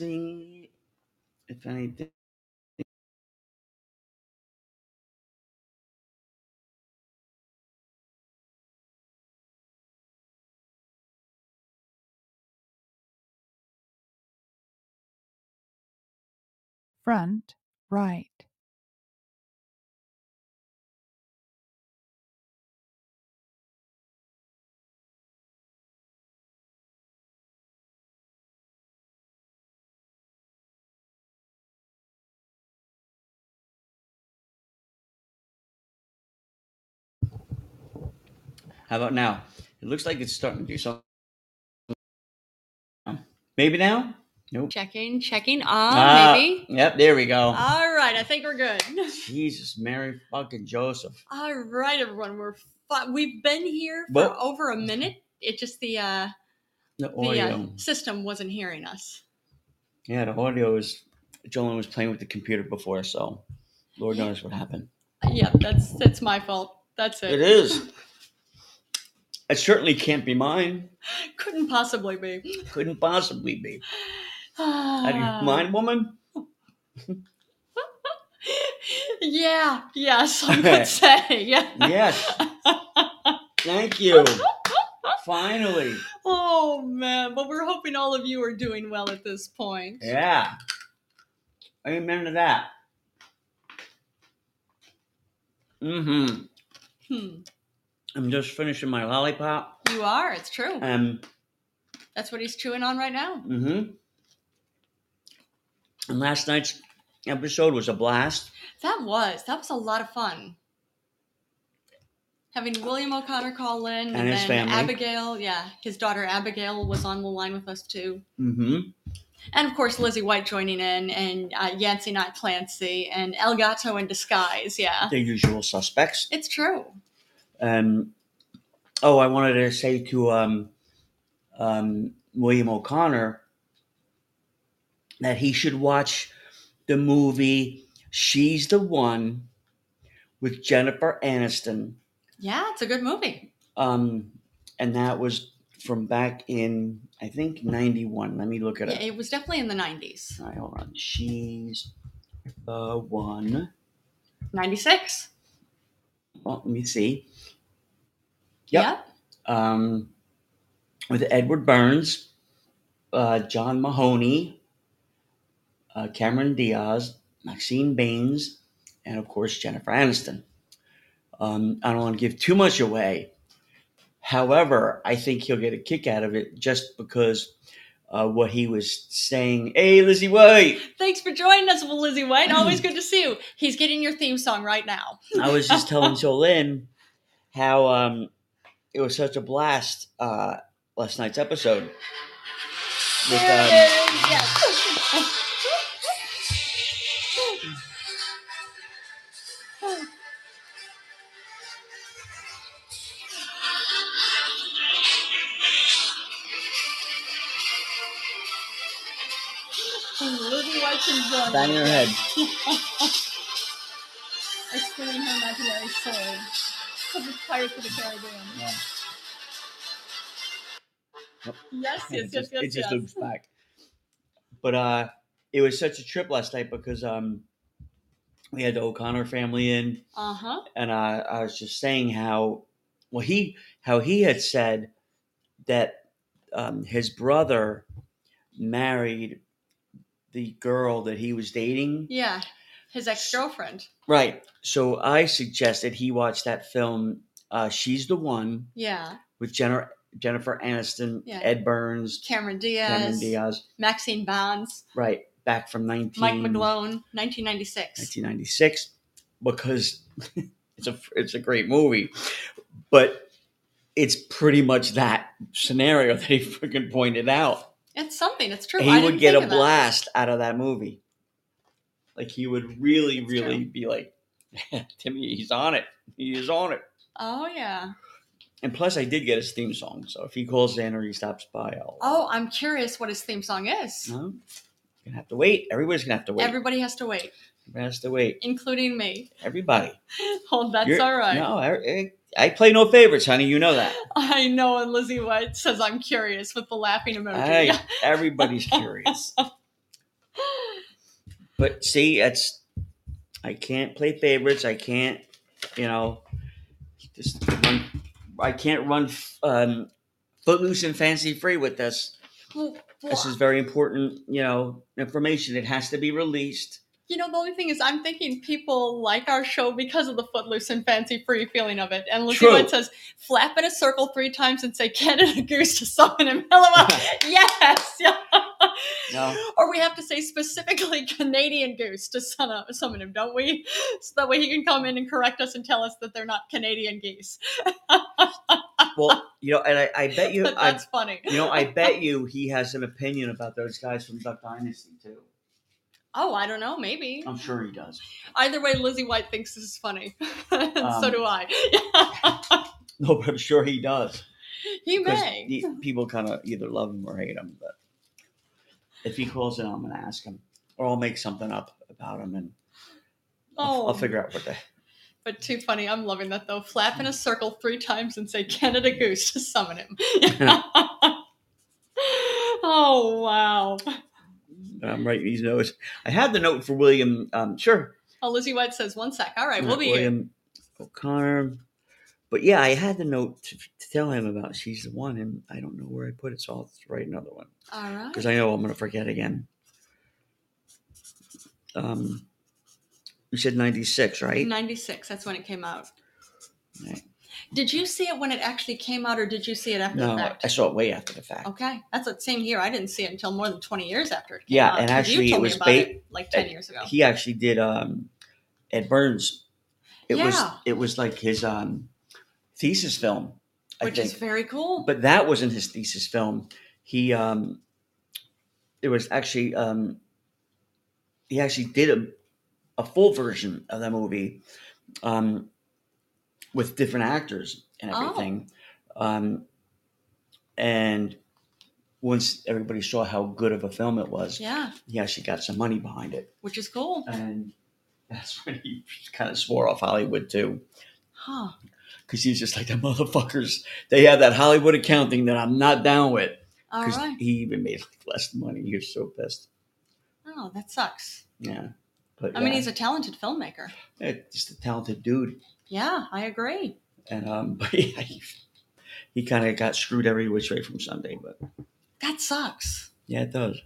see if anything. Front right. How about now? It looks like it's starting to do something. Maybe now? Nope. Checking, checking. Ah, Ah, maybe. Yep, there we go. All right, I think we're good. Jesus, Mary fucking Joseph. All right, everyone, we're fi- we've been here for Well- over a minute. It just the uh, The the uh, audio. system wasn't hearing us. Yeah, the audio is. Jolynn was playing with the computer before, so Lord knows what happened. Yeah, that's that's my fault. That's it. It is. It certainly can't be mine. Couldn't possibly be. Couldn't possibly be. Out of mind, woman? yeah. Yes, some could say. Yeah. Yes. Thank you. Finally. Oh man, but we're hoping all of you are doing well at this point. Yeah. Amen to that. Mm-hmm. Hmm. I'm just finishing my lollipop. You are. It's true. Um, That's what he's chewing on right now. mm-hmm. And last night's episode was a blast. That was that was a lot of fun. Having William O'Connor call in, and, And his then family. Abigail, yeah, his daughter Abigail was on the line with us too, Mm-hmm. and of course Lizzy White joining in, and uh, Yancy Not Clancy, and El Gato in disguise. Yeah, The usual suspects. it's true. Um, oh, I wanted to say to um, um, William O'Connor that he should watch the movie She's the One with Jennifer Aniston. Yeah, it's a good movie. Um, and that was from back in, I think, 91. Let me look it Yeah, up. it was definitely in the nineties. All right, hold on. She's the one. Ninety six. Well, let me see. Yep. Yep. um, with Edward Burns, uh, John Mahoney, uh, Cameron Diaz, Maxine Bahns, and of course Jennifer Aniston. Um, I don't want to give too much away. However, I think he'll get a kick out of it just because uh, what he was saying. Hey, Lizzy White! Thanks for joining us, Lizzy White. Always good to see you. He's getting your theme song right now. I was just telling Jolynn how um, it was such a blast uh, last night's episode. With, um, it is. Yes. Lizzy White's enjoying bang it. head. I swing her imaginary sword. Because it's Pirates of the Caribbean. Yeah. Yes, And yes, it yes, just, yes, it just yes. loops back. But uh, it was such a trip last night because um, we had the O'Connor family in, Uh huh. and I, I was just saying how well he how he had said that um, his brother married the girl that he was dating. Yeah, his ex girlfriend. Right. So I suggested he watch that film. Uh, She's the one Yeah, with Jennifer Jennifer Aniston, Yeah. Ed Burns, Cameron Diaz, Cameron Diaz. Maxine Bahns, Right. Back from 19, Mike McGlone, 1996. 1996 because it's a it's a great movie, but it's pretty much that scenario that he freaking pointed out. It's something. It's true. he would get a think of that. blast out of that movie. Like he would really, It's really true. be like, Timmy, he's on it. He is on it. Oh yeah. And plus, I did get his theme song, so if he calls in or he stops by, I'll. Uh, oh, I'm curious what his theme song is. No, gonna have to wait. Everybody's gonna have to wait. Everybody has to wait, Everybody has to wait. including me. Everybody. Oh, that's You're- all right. No, I, I play no favorites, honey. You know that. I know. And Lizzy White says I'm curious with the laughing emoji. Hey, everybody's curious. But see, it's I can't play favorites. I can't, you know, just run. I can't run um, footloose and fancy free with this. Well, well, This is very important, you know, information. It has to be released. you know, the only thing is, I'm thinking people like our show because of the footloose and fancy free feeling of it. And Lucy. White says, flap in a circle three times and say Canada Goose to summon him. LOL. yes. Yeah. No. Or we have to say specifically Canadian Goose to summon, summon him, don't we? So that way he can come in and correct us and tell us that they're not Canadian geese. Well, you know, and I, I bet you, I, That's funny. you know, I bet you he has an opinion about those guys from Duck Dynasty too. Oh, I don't know. Maybe. I'm sure he does. Either way, Lizzy White thinks this is funny. and so Um, do I. No, but I'm sure he does. he may. the- people kind of either love him or hate him. But if he calls in, I'm going to ask him, or I'll make something up about him, and I'll, oh, I'll figure out what the. but too funny. I'm loving that though. Flap in a circle three times and say Canada Goose to summon him. oh wow. I'm writing these notes. I had the note for William. Um, sure, Oh, Lizzy White says one sec. All right, we'll be here. William O'Connor. But yeah, I had the note to, to tell him about she's the one, and I don't know where I put it, so I'll write another one All right. because I know I'm going to forget again. Um, you said '96, right? 96. That's when it came out. Right. Did you see it when it actually came out, or did you see it after the No, fact? I saw it way after the fact. Okay, that's the same here. I didn't see it until more than 20 years after it came out. Yeah, out. and actually you it was me about ba- it like 10 years ago. He actually did um, Ed Burns. It was it was like his um, thesis film, I which think. is very cool. but that wasn't his thesis film. He um, it was actually um, he actually did a, a full version of that movie um, with different actors and Oh. everything. Um, and once everybody saw how good of a film it was, yeah, he actually got some money behind it, which is cool. and that's when he kind of swore off Hollywood too Huh. Because he's just like the motherfuckers. They have that Hollywood accounting that I'm not down with. All Because right. he even made like less money. He was so pissed. Oh, that sucks. Yeah, but I mean, he's a talented filmmaker. yeah, just a talented dude. Yeah, I agree. And um, but yeah, he, he kind of got screwed every which way from Sunday. But That sucks. yeah, it does.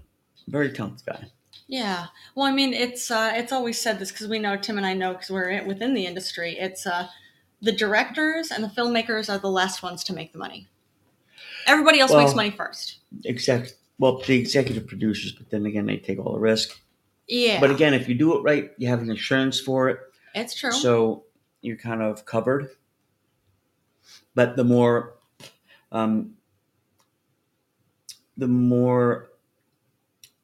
Very talented guy. Yeah. Well, I mean, it's uh, it's always said this because we know Tim and I know because we're in- within the industry. It's uh, the directors and the filmmakers are the last ones to make the money. Everybody else makes money first. Exec, well, the executive producers, but then again, they take all the risk. Yeah. But again, if you do it right, you have an insurance for it. it's true. So you're kind of covered. But the more, um, the more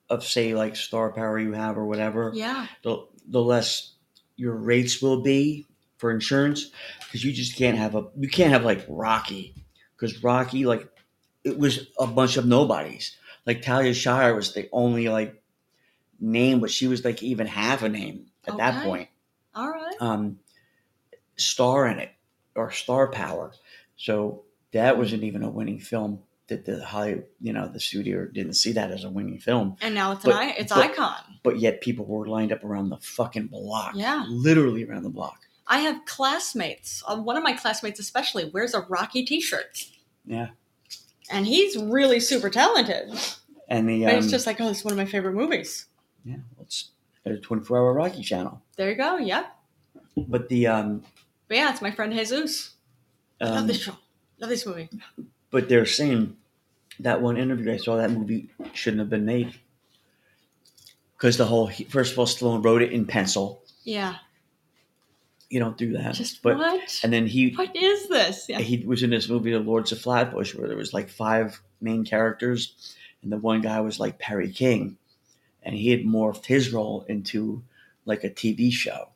of say like star power you have or whatever, yeah. the the less your rates will be for insurance because you just can't have a you can't have like Rocky because Rocky like it was a bunch of nobodies. Like Talia Shire was the only like name, but she was like even half a name at that point All right. um, star in it or star power. So that wasn't even a winning film. That the high, you know, the studio didn't see that as a winning film. And now it's an but- I- it's but- icon. But yet people were lined up around the fucking block. Yeah. literally around the block. I have classmates. Uh, one of my classmates, especially, wears a Rocky T-shirt, Yeah, and he's really super talented. and the But um, it's just like, oh, this is one of my favorite movies. yeah, it's a twenty-four hour Rocky channel. There you go. Yeah. But the um, But yeah, it's my friend Jesus. Love um this show. Love this movie. but they're saying that one interview I saw that movie shouldn't have been made because the whole first of all Stallone wrote it in pencil. Yeah. You don't do that. Just but what? and then he what is this? Yeah. he was in this movie, The Lords of Flatbush, where there was like five main characters, and the one guy was like Perry King, and he had morphed his role into like a TV show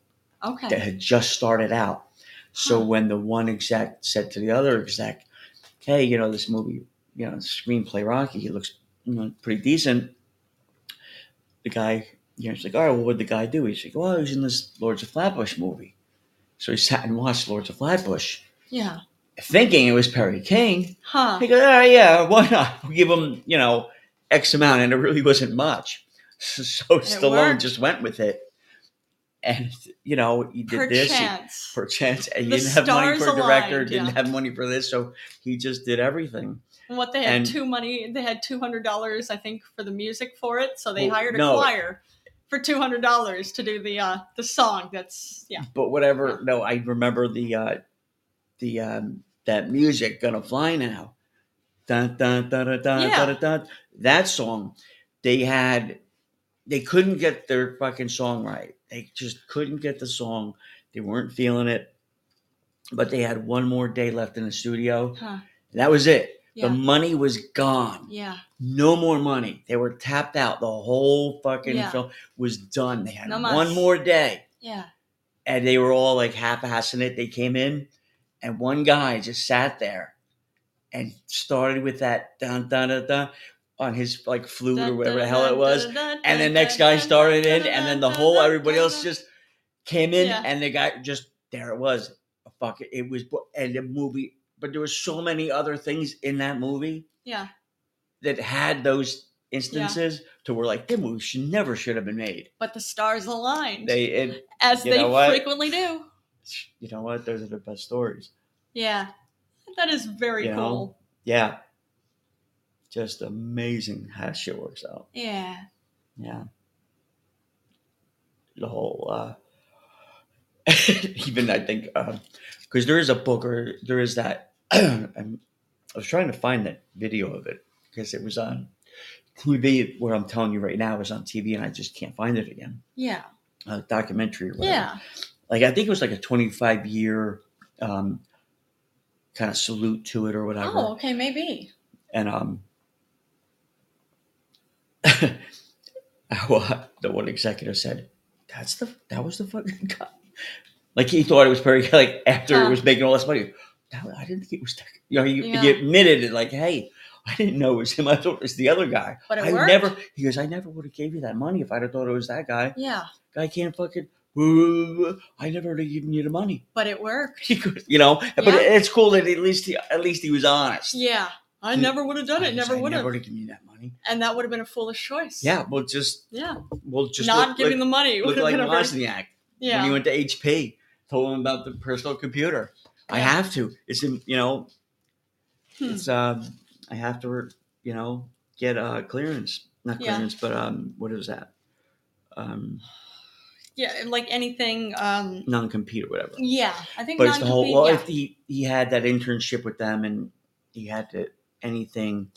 that had just started out. So Huh. when the one exec said to the other exec, "Hey, you know this movie, you know screenplay Rocky, he looks you know, pretty decent," the guy, you know, he's like, "All right, well, what'd the guy do?" He's like, "Well, he was in this Lords of Flatbush movie." So he sat and watched Lords of Flatbush Yeah. thinking it was Perry King. Huh. He goes, oh, yeah, why not? We'll give him, you know, X amount, and it really wasn't much. So Stallone worked. just went with it, and you know he did this he- Perchance. for chance, and he The didn't have money for a director, aligned, didn't yeah. have money for this, so he just did everything. And what they had and- two money they had two hundred dollars I think for the music for it, so they Well, hired a no. choir for two hundred dollars to do the uh the song. That's yeah. But whatever, no, I remember the uh the um that music gonna fly now. Dun, dun, dun, dun, dun, Yeah. dun, dun. That song, they had, they couldn't get their fucking song right. They just couldn't get the song. They weren't feeling it. But they had one more day left in the studio. Huh. That was it. Yeah. The money was gone. Yeah. No more money. They were tapped out. The whole fucking Yeah. film was done. They had No one more day Yeah. and they were all like half-assing it. They came in, and one guy just sat there and started with that dun dun dun dun on his like flute or whatever the hell it was, and the next guy started in, and then the whole everybody else just came in, Yeah. and the guy just there it was. Fuck it, it was and the movie, but there was so many other things in that movie Yeah. that had those instances to where like the movie should never should have been made. But the stars aligned. They, it, as they frequently do. you know what? Those are the best stories. Yeah. That is very You know? cool. Yeah. Just amazing how shit works out. Yeah. Yeah. The whole, uh, even I think, um because there is a book or there is that, I'm, I was trying to find that video of it because it was on TV. What I'm telling you right now is on TV and I just can't find it again. Yeah. A documentary or. Yeah. Like, I think it was like a 25 year um, kind of salute to it or whatever. Oh, okay, maybe. and um well, the one executive said that's the that was the fucking guy like he thought it was very like after it was making all this money i didn't think it was that you know he, he Yeah. admitted it like hey i didn't know it was him i thought it was the other guy But it i worked. never he goes i never would have gave you that money if i'd have thought it was that guy Yeah. guy can't fucking i never would have given you the money But it worked. could you know but it's cool that at least he at least he was honest Yeah. I never would have done it. Never would have. never would have given you that money And that would have been a foolish choice. Yeah, well, just Yeah. well, just Not look, giving the money look like been a very, Wozniak Yeah. when he went to HP. Told him about the personal computer. I have to. It's in, you know, Hmm. it's um, I have to, you know, get uh clearance, not Yeah. clearance, but um, what is that? Um, Yeah, like anything. Um, non-compete or whatever. yeah, I think. But it's the whole. Well, yeah. if he he had that internship with them and he had to anything,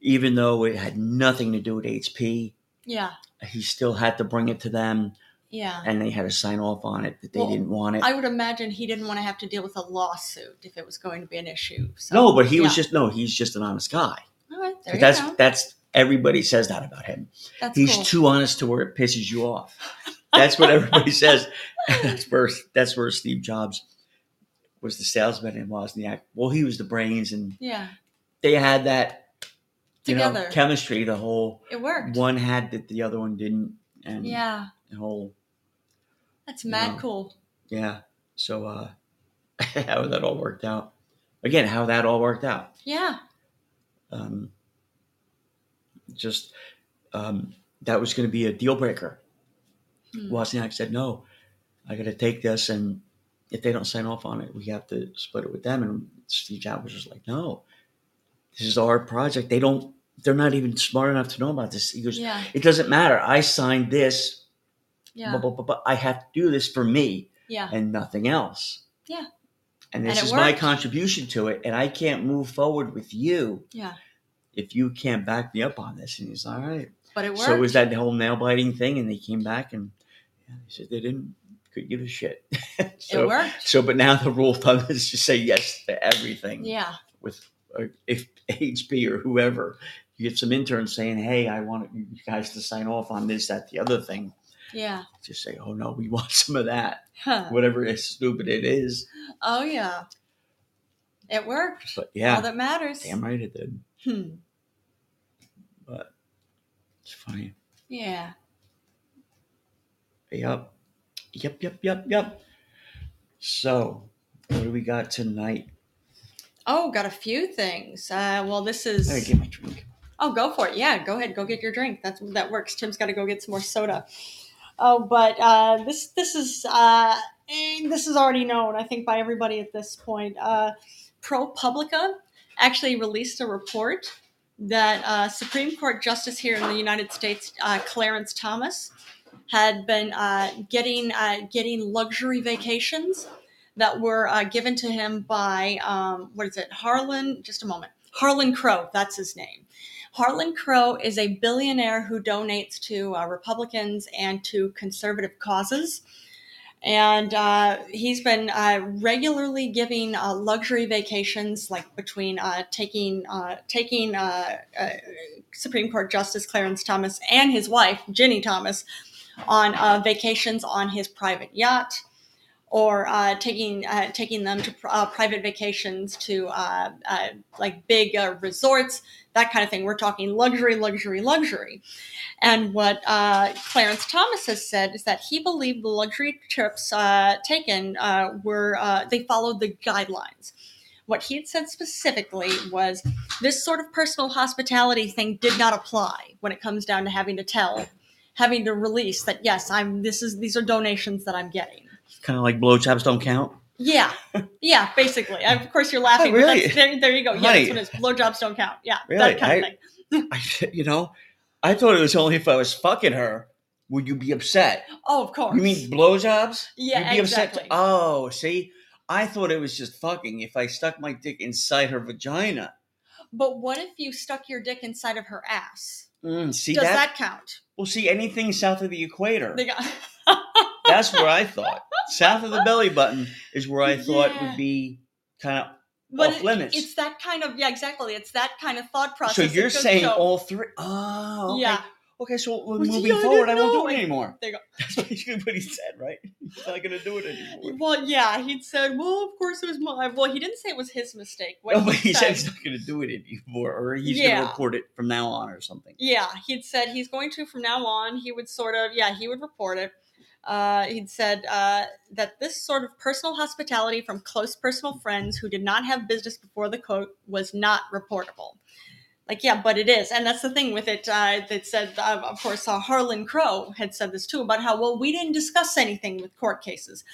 even though it had nothing to do with HP, yeah, he still had to bring it to them. Yeah. and they had to sign off on it that they Well, didn't want it. I would imagine he didn't want to have to deal with a lawsuit if it was going to be an issue. So, no, but he was just no. He's just an honest guy. All right, there you that's go. that's everybody says that about him. That's He's cool. too honest to where it pisses you off. That's what everybody says. That's where that's where Steve Jobs was the salesman in Wozniak. Well, he was the brains, and yeah, they had that you know together chemistry. The whole it worked. one had that the other one didn't, and Yeah, whole that's mad know. cool. yeah. So uh, how that all worked out. Again, how that all worked out. Yeah, um, just um, that was going to be a deal breaker. Hmm. Wozniak said, "No, I got to take this, and if they don't sign off on it, we have to split it with them." And Steve Jobs was just like, "No, this is our project. They don't. They're not even smart enough to know about this." He goes, yeah, "It doesn't matter. I signed this, yeah, but, but, but, but I have to do this for me yeah, and nothing else." Yeah. And this And is my contribution to it, and I can't move forward with you yeah. if you can't back me up on this. And he's all right. But it worked. So it was that whole nail biting thing, and they came back and yeah, they said they didn't could give a shit. so, it worked. so, but now the rule of thumb is to say yes to everything. Yeah, With uh, if HP or whoever, you get some interns saying, "Hey, I want you guys to sign off on this, that, the other thing." Yeah. Just say, "Oh no, we want some of that, Huh. whatever is stupid it is." Oh yeah, it worked. But yeah, All that matters. damn right it did. Hmm. But it's funny. Yeah. Yep. Yep, yep, yep, yep. So, what do we got tonight? Oh, got a few things. Uh, well, this is me get my drink. Oh, go for it. Yeah, go ahead. Go get your drink. That's that works. Tim's got to go get some more soda. Oh, but uh, this this is uh, eh, this is already known, I think, by everybody at this point. Uh, ProPublica actually released a report that uh, Supreme Court Justice here in the United States, uh, Clarence Thomas, had been uh, getting getting luxury vacations that were given to him by um, what is it, Harlan? Just a moment, Harlan Crow. That's his name. Harlan Crow is a billionaire who donates to uh, Republicans and to conservative causes. And uh, he's been uh, regularly giving uh, luxury vacations, like between uh, taking uh, taking Supreme Court Justice Clarence Thomas and his wife Ginni Thomas on vacations on his private yacht or uh, taking uh, taking them to uh, private vacations to uh, uh, like big uh, resorts, that kind of thing. We're talking luxury, luxury, luxury. And what Clarence Thomas has said is that he believed the luxury trips taken were they followed the guidelines. What he had said specifically was this sort of personal hospitality thing did not apply when it comes down to having to tell, having to release that yes, I'm this is these are donations that I'm getting Kind of like blowjobs don't count. Yeah, yeah, basically. Of course, you're laughing. Oh, really? There, there you go. Yeah, that's what it is. Blowjobs don't count. Yeah, Really? that kind I- of thing. I, you know, I thought it was only if I was fucking her would you be upset. Oh, of course. You mean blowjobs? Yeah, You'd be upset. exactly. oh, see, I thought it was just fucking if I stuck my dick inside her vagina. but what if you stuck your dick inside of her ass? Mm, see Does that? that, count? Well, see, anything south of the equator. They got. That's where I thought. South of the belly button is where I thought Yeah. would be kind of. but Off it- limits. It's that kind of yeah, exactly. It's that kind of thought process. So you're saying show- all three? Oh, okay. Yeah. Okay, so well, moving I forward, I won't do it anymore. There you go. That's basically what he said, right? He's not going to do it anymore. Well, yeah, he'd said, well, of course it was my. Well, he didn't say it was his mistake. What No, but he said said- he's not going to do it anymore, or he's going to report it from now on, or something. Yeah, he'd said he's going to from now on. He would sort of, yeah, he would report it. Uh, he'd said uh, that this sort of personal hospitality from close personal friends who did not have business before the court was not reportable. Like, yeah, but it is. And that's the thing with it. Uh, that said, of course, uh, Harlan Crow had said this too about how, well, we didn't discuss anything with court cases.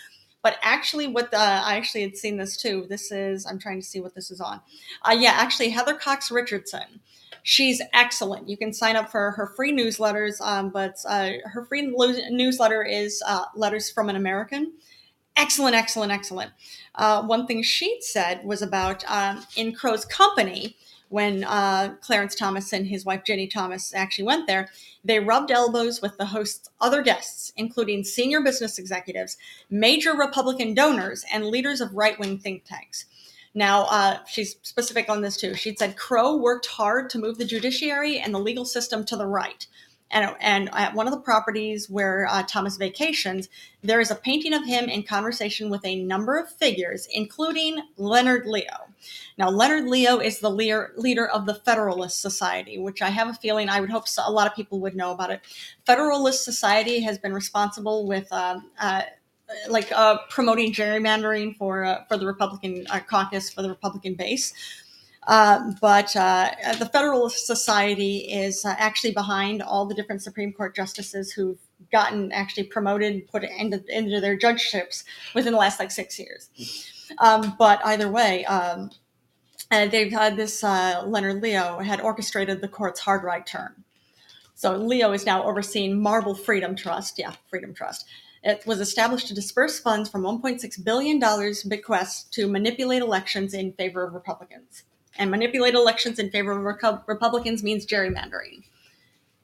But actually, what the, I actually had seen this too. This is, I'm trying to see what this is on. Uh, yeah, actually, Heather Cox Richardson she's excellent. You can sign up for her free newsletters, um, but uh, her free lo- newsletter is uh, Letters from an American. Excellent, excellent, excellent. Uh, one thing she said was about um, in Crow's company when uh, Clarence Thomas and his wife Ginni Thomas actually went there. They rubbed elbows with the host's other guests, including senior business executives, major Republican donors, and leaders of right wing think tanks. Now, uh, she's specific on this too. She said Crow worked hard to move the judiciary and the legal system to the right. And, and at one of the properties where uh, Thomas vacations, there is a painting of him in conversation with a number of figures, including Leonard Leo. Now, Leonard Leo is the leader, leader of the Federalist Society, which I have a feeling I would hope so, a lot of people would know about it. Federalist Society has been responsible with um, uh, like uh, promoting gerrymandering for uh, for the Republican uh, caucus for the Republican base. Uh, but uh, the Federalist Society is uh, actually behind all the different Supreme Court justices who've gotten actually promoted, put into, into their judgeships within the last like six years. Um, but either way, um, uh, they've had this uh, Leonard Leo had orchestrated the court's hard right turn. So Leo is now overseeing Marble Freedom Trust. Yeah, Freedom Trust. It was established to disperse funds from $1.6 billion bequests to manipulate elections in favor of Republicans. And manipulate elections in favor of Republicans means gerrymandering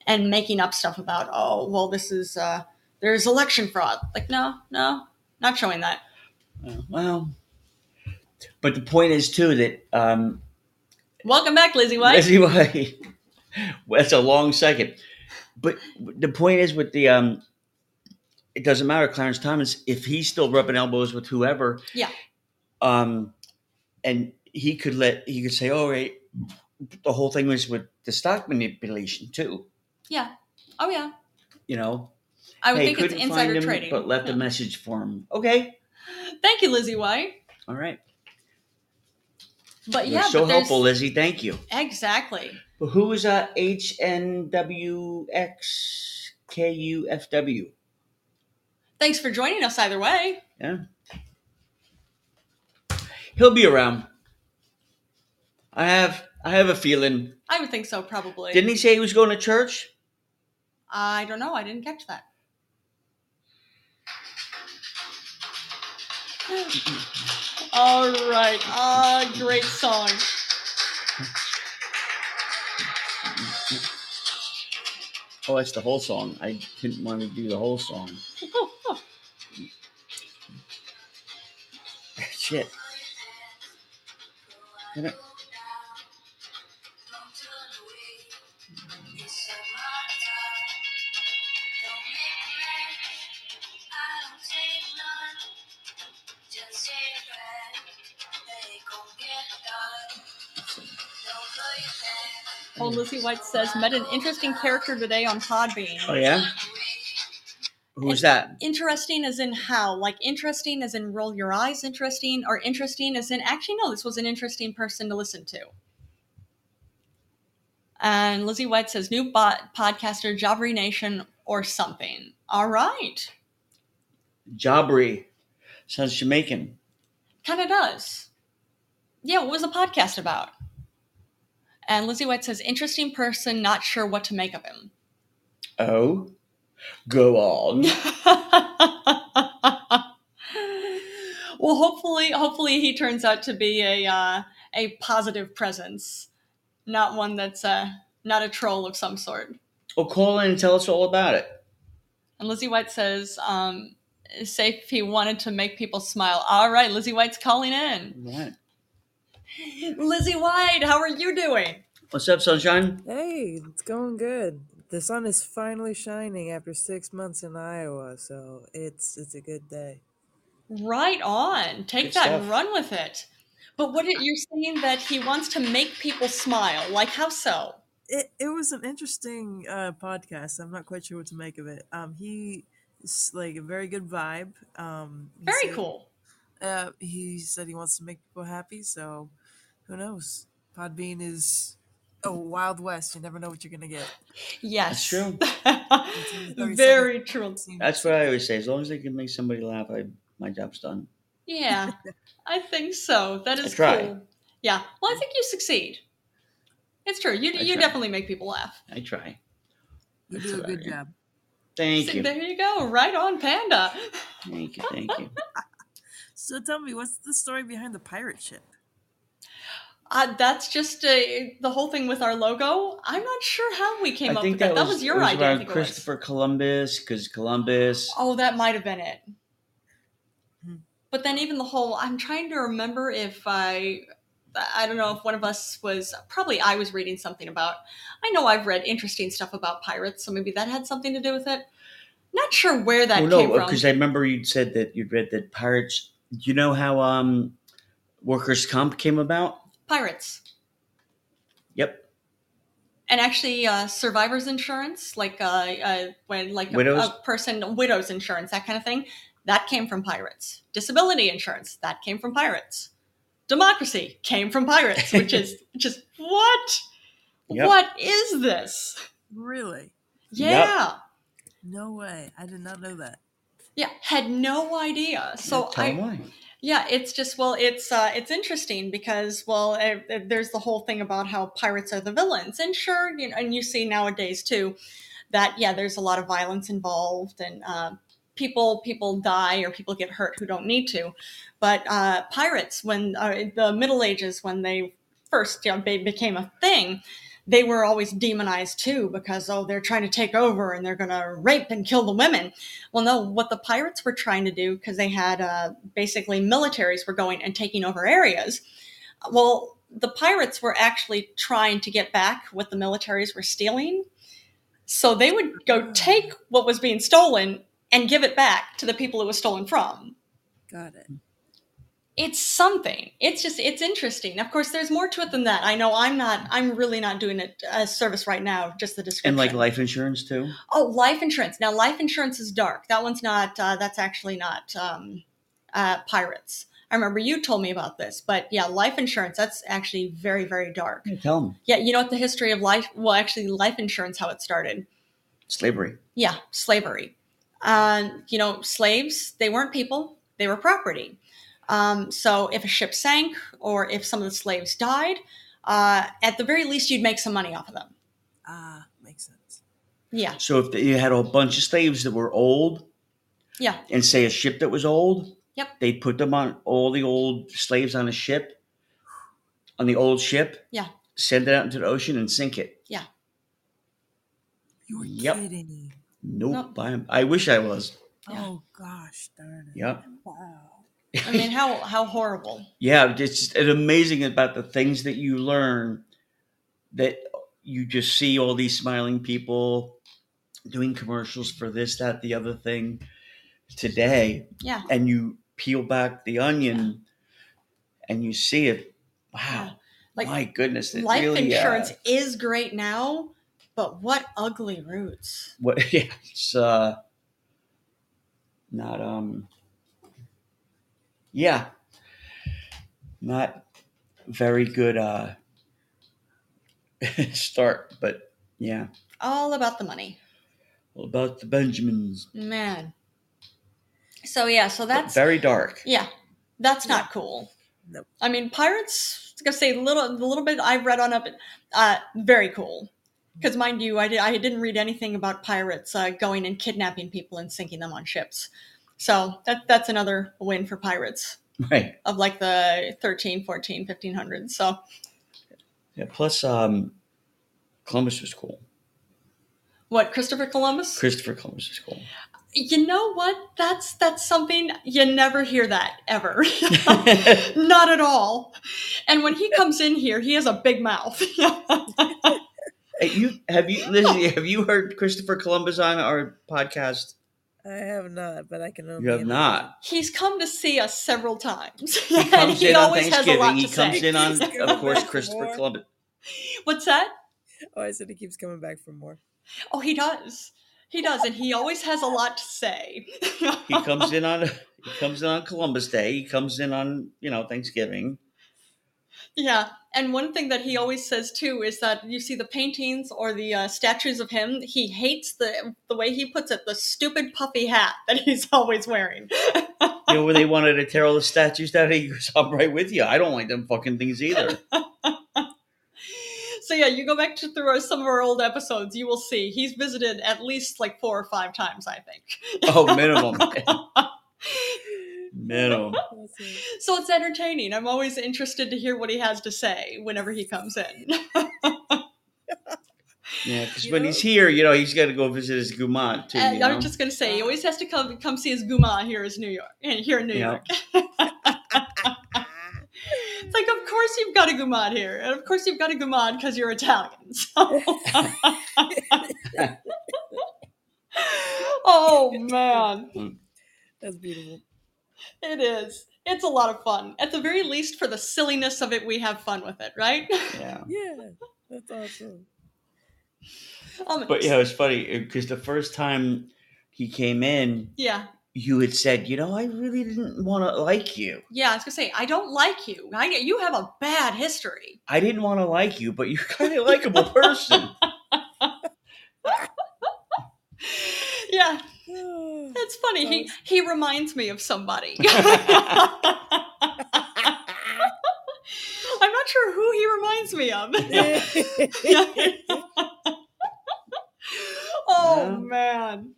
and making up stuff about, oh, well, this is, uh, there's election fraud. Like, no, no, not showing that. Uh, well, but the point is too that um, Welcome back, Lizzy White. Lizzy White. well, that's a long second, but the point is with the um, it doesn't matter. Clarence Thomas, if he's still rubbing elbows with whoever, Yeah. um, and he could let he could say, "All right, the whole thing was with the stock manipulation too." Yeah. Oh, yeah. You know, I would hey, think it's insider him, trading. but left Yeah. a message for him. Okay, Thank you, Lizzy White. all right. But You're yeah, so but helpful, Lizzy. Thank you. Exactly. But who is uh, HNWXKUFW? Thanks for joining us either way. Yeah. He'll be around. I have I have a feeling. I would think so, probably. Didn't he say he was going to church? I don't know. I didn't catch that. All right. Ah, great song. Oh, that's the whole song. I didn't want to do the whole song. Shit. Lizzy White says, met an interesting character today on Podbean. Oh yeah. Who's that? Interesting as in how? Like interesting as in roll your eyes interesting, or interesting as in actually no, this was an interesting person to listen to. And Lizzy White says, new bot podcaster, Jabri Nation, or something. All right. Jabri. Sounds Jamaican. Kind of does. Yeah, what was the podcast about? And Lizzy White says, interesting person, not sure what to make of him. Oh. Go on. well, hopefully, hopefully he turns out to be a uh, a positive presence, not one that's uh, not a troll of some sort. Well, call in and tell us all about it. And Lizzy White says, um, "Say if he wanted to make people smile." All right, Lizzy White's calling in. Right. Lizzy White, how are you doing? What's up, sunshine? Hey, it's going good. The sun is finally shining after six months in Iowa, so it's it's a good day. Right on. Take Good that stuff. and run with it. But what it- you're saying that he wants to make people smile? Like how so? It it was an interesting uh, podcast. I'm not quite sure what to make of it. Um, he is like a very good vibe. Um, Very said- cool. Uh, he said he wants to make people happy, so who knows? Podbean is a wild west. You never know what you're gonna get. Yes. That's true. Very true. That's what I always say. As long as I can make somebody laugh, I my job's done. Yeah, I think so. That is I try. cool. Yeah. Well, I think you succeed. It's true. You I you try. definitely make people laugh. I try. You That's do a good right. job. Thank See, you. There you go. Right on, Panda. Thank you. Thank you. So tell me, what's the story behind the pirate ship? Uh, that's just uh, the whole thing with our logo. I'm not sure how we came I up with that. that, That was, was your it was idea. Around think it was. Christopher Columbus because Columbus. Oh, that might have been it. Hmm. But then even the whole I'm trying to remember if I I don't know if one of us was probably I was reading something about I know I've read interesting stuff about pirates, so maybe that had something to do with it. Not sure where that oh came no, from. because I remember you'd said that you'd read that pirates. You know how um, workers' comp came about? Pirates. Yep. And actually, uh, survivors insurance, like uh, uh, when like a, Widows? a person, widows insurance, that kind of thing, that came from pirates. Disability insurance, that came from pirates. Democracy came from pirates, which is which is what? Yep. What is this? Really? Yeah, No way. I did not know that. yeah, had no idea. So Tell I, 'em why. Yeah, it's just well, it's uh, it's interesting because well, uh, uh, there's the whole thing about how pirates are the villains, and sure, you know, and you see nowadays too that yeah, there's a lot of violence involved, and uh, people people die or people get hurt who don't need to. But uh, pirates, when uh, the Middle Ages, when they first you know, became a thing, they were always demonized too because oh, they're trying to take over and they're going to rape and kill the women. Well, no, what the pirates were trying to do, because they had uh, basically militaries were going and taking over areas. Well, the pirates were actually trying to get back what the militaries were stealing. So they would go take what was being stolen and give it back to the people it was stolen from. Got it. It's something. It's just, it's interesting. Of course, there's more to it than that. I know I'm not, I'm really not doing it a service right now, just the description. And like life insurance too. Oh, life insurance. Now, life insurance is dark. That one's not. Uh, that's actually not um, uh, pirates. I remember you told me about this, but yeah, life insurance, that's actually very, very dark. Yeah, tell them Yeah, you know what the history of life, well, actually, life insurance, how it started. slavery. Yeah, slavery. Uh, you know, slaves, they weren't people, they were property. Um, so if a ship sank or if some of the slaves died, uh, at the very least, you'd make some money off of them. Ah, makes sense. Yeah, So if you had a bunch of slaves that were old, yeah, and say a ship that was old, Yep. they'd put them on all the old slaves on a ship, on the old ship. Yeah. Send it out into the ocean and sink it. Yeah. You're Yep. kidding. Nope. I, I wish I was. Yeah. Oh gosh, darn it. Yep. Wow. I mean, how how horrible. Yeah, it's just it's amazing about the things that you learn that you just see all these smiling people doing commercials for this, that, the other thing today, Yeah, and you peel back the onion and you see it. Wow, like my goodness, life really, uh, insurance is great now, but what ugly roots. what? Yeah, it's uh, not um, yeah, not very good uh start, but yeah, All about the money, all about the Benjamins. man. So yeah, so that's very dark. yeah, that's not cool. Nope. I mean, pirates. I was gonna say a little, the little bit I've read on up, uh, very cool. Because mind you, I, did, I didn't read anything about pirates uh, going and kidnapping people and sinking them on ships. So that that's another win for pirates Right. of like the 13, 14, 1500s. So Yeah. Plus, um, Columbus was cool. what, Christopher Columbus? Christopher Columbus was cool. You know what? That's that's something you never hear that ever. Not at all. And when he comes in here, he has a big mouth. Hey, you have you Lizzy? Have you heard Christopher Columbus on our podcast? I have not, but I can only You have imagine. not. He's come to see us several times. He and comes he in on always has Thanksgiving. He comes say. in on, of course, Christopher more. Columbus. What's that? Oh, I said he keeps coming back for more. Oh, he does. He does, and he always has a lot to say. He comes in on he comes in on Columbus Day. He comes in on you know Thanksgiving. Yeah, and one thing that he always says too is that you see the paintings or the uh, statues of him. He hates the the way he puts it, the stupid puffy hat that he's always wearing. You know, when they wanted to tear all the statues down, he goes, "I'm right with you. I don't like them fucking things either." So yeah, you go back to through our, some of our old episodes, you will see he's visited at least like four or five times, I think. Oh, minimum, minimum. That's it. So it's entertaining. I'm always interested to hear what he has to say whenever he comes in. Yeah, because when know- he's here, you know, he's got to go visit his gumad too. And You know? I'm just gonna say, he always has to come come see his guma in New York, and here in New Yeah. York. It's like, of course you've got a gumad here, and of course you've got a gumad because you're Italian. So. oh man, That's beautiful. It is. It's a lot of fun. At the very least, for the silliness of it, we have fun with it, right? yeah. Yeah, that's awesome. Um, But yeah, it was funny because the first time he came in, yeah, you had said, you know, I really didn't want to like you. yeah. I was gonna say, I don't like you. I you have a bad history. I didn't want to like you, but you're kind of a likable person. Yeah, It's funny. He he reminds me of somebody. I'm not sure who he reminds me of. oh Yeah. man,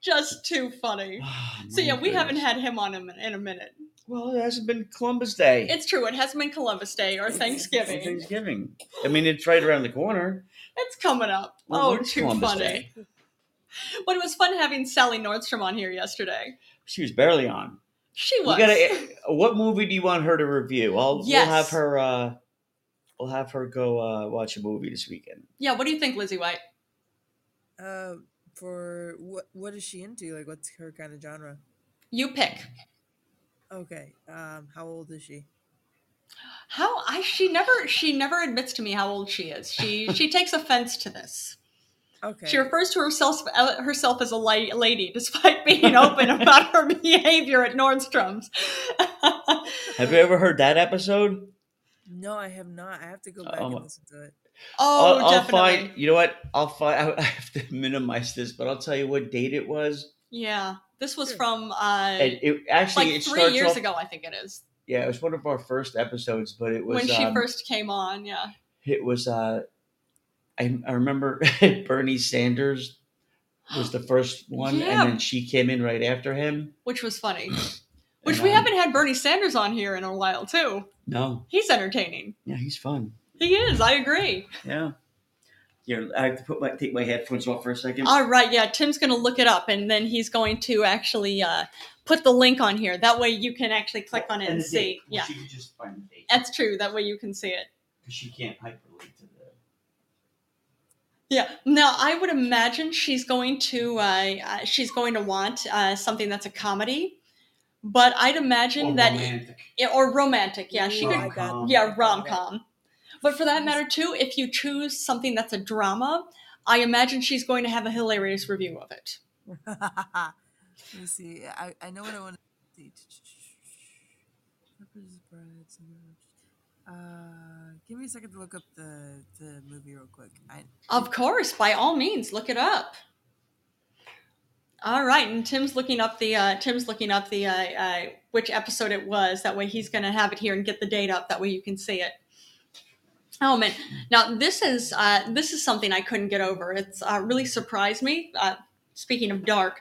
just too funny. Oh, So yeah, we haven't had him on in, in a minute. Well, it hasn't been Columbus Day. It's true. It hasn't been Columbus Day or Thanksgiving. Thanksgiving. I mean, it's right around the corner. It's coming up. Well, oh, too Columbus funny. Day? But it was fun having Sally Nordstrom on here yesterday. She was barely on. She was. gotta. What movie do you want her to review? I'll Yes. we'll have her. uh We'll have her go uh watch a movie this weekend. yeah. What do you think, Lizzy White? uh, for what? What is she into? Like, what's her kind of genre? You pick. Okay. Um, how old is she? How I she never she never admits to me how old she is. She she takes offense to this. Okay. She refers to herself uh, herself as a la- lady, despite being open about her behavior at Nordstrom's. Have you ever heard that episode? No, I have not. I have to go back Um, and listen to it. oh, I'll, I'll definitely. find. You know what? I'll find. I have to minimize this, but I'll tell you what date it was. Yeah, this was Sure. from uh, And it actually like it three years off, ago, I think it is, Yeah, it was one of our first episodes, but it was when she um, first came on. Yeah. It was. uh I, I remember Bernie Sanders was the first one, Yeah. and then she came in right after him. which was funny. Which And, we um, haven't had Bernie Sanders on here in a while too. No, He's entertaining. yeah, he's fun. He is. I agree. Yeah. Here, I have to put my take my headphones off for a second. All right. Yeah, Tim's going to look it up, and then he's going to actually uh, put the link on here. That way, you can actually click on it and the see. date. Yeah, she could just find the date that's true. That way, you can see it. because she can't hyperlink. Yeah. Now, I would imagine she's going to uh, uh, she's going to want uh, something that's a comedy, but I'd imagine Or that romantic. Yeah, or romantic. Yeah, she Ooh, could. I Rom-com. Yeah, rom com. But for that matter, too, if you choose something that's a drama, I imagine she's going to have a hilarious review of it. Let me see. I, I know what I want to see. Peppers, breads, and- Uh, give me a second to look up the, the movie real quick. I, Of course, by all means, look it up. All right, and Tim's looking up the uh, Tim's looking up the uh, uh, which episode it was. That way, he's going to have it here and get the date up. That way, you can see it. Oh man! Now this is uh, this is something I couldn't get over. It's uh, really surprised me. Uh, speaking of dark,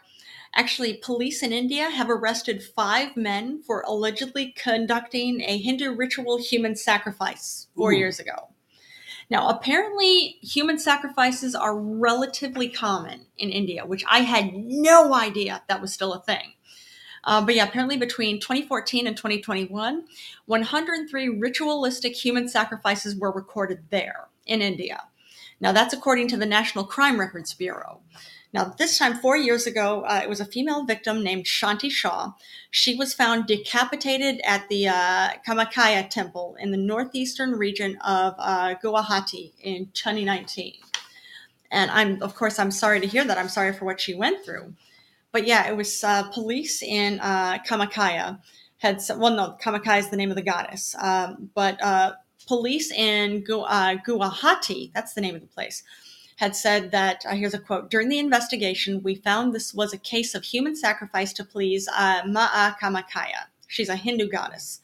actually, police in India have arrested five men for allegedly conducting a Hindu ritual human sacrifice four Ooh. years ago. Now, apparently, human sacrifices are relatively common in India, which I had no idea that was still a thing. Uh, but yeah, apparently between 2014 and 2021, 103 ritualistic human sacrifices were recorded there in India. Now, that's according to the National Crime Records Bureau. Now, this time, four years ago, uh, it was a female victim named Shanti Shah. She was found decapitated at the uh, Kamakaya temple in the northeastern region of uh, Guwahati in 2019. And I'm, of course, I'm sorry to hear that. I'm sorry for what she went through. But yeah, it was uh, police in uh, Kamakaya had, s- well, no, Kamakaya is the name of the goddess, um, but uh, police in Gu- Guwahati, that's the name of the place, had said that uh, here's a quote during the investigation we found this was a case of human sacrifice to please uh, ma'a kamakaya. She's a hindu goddess.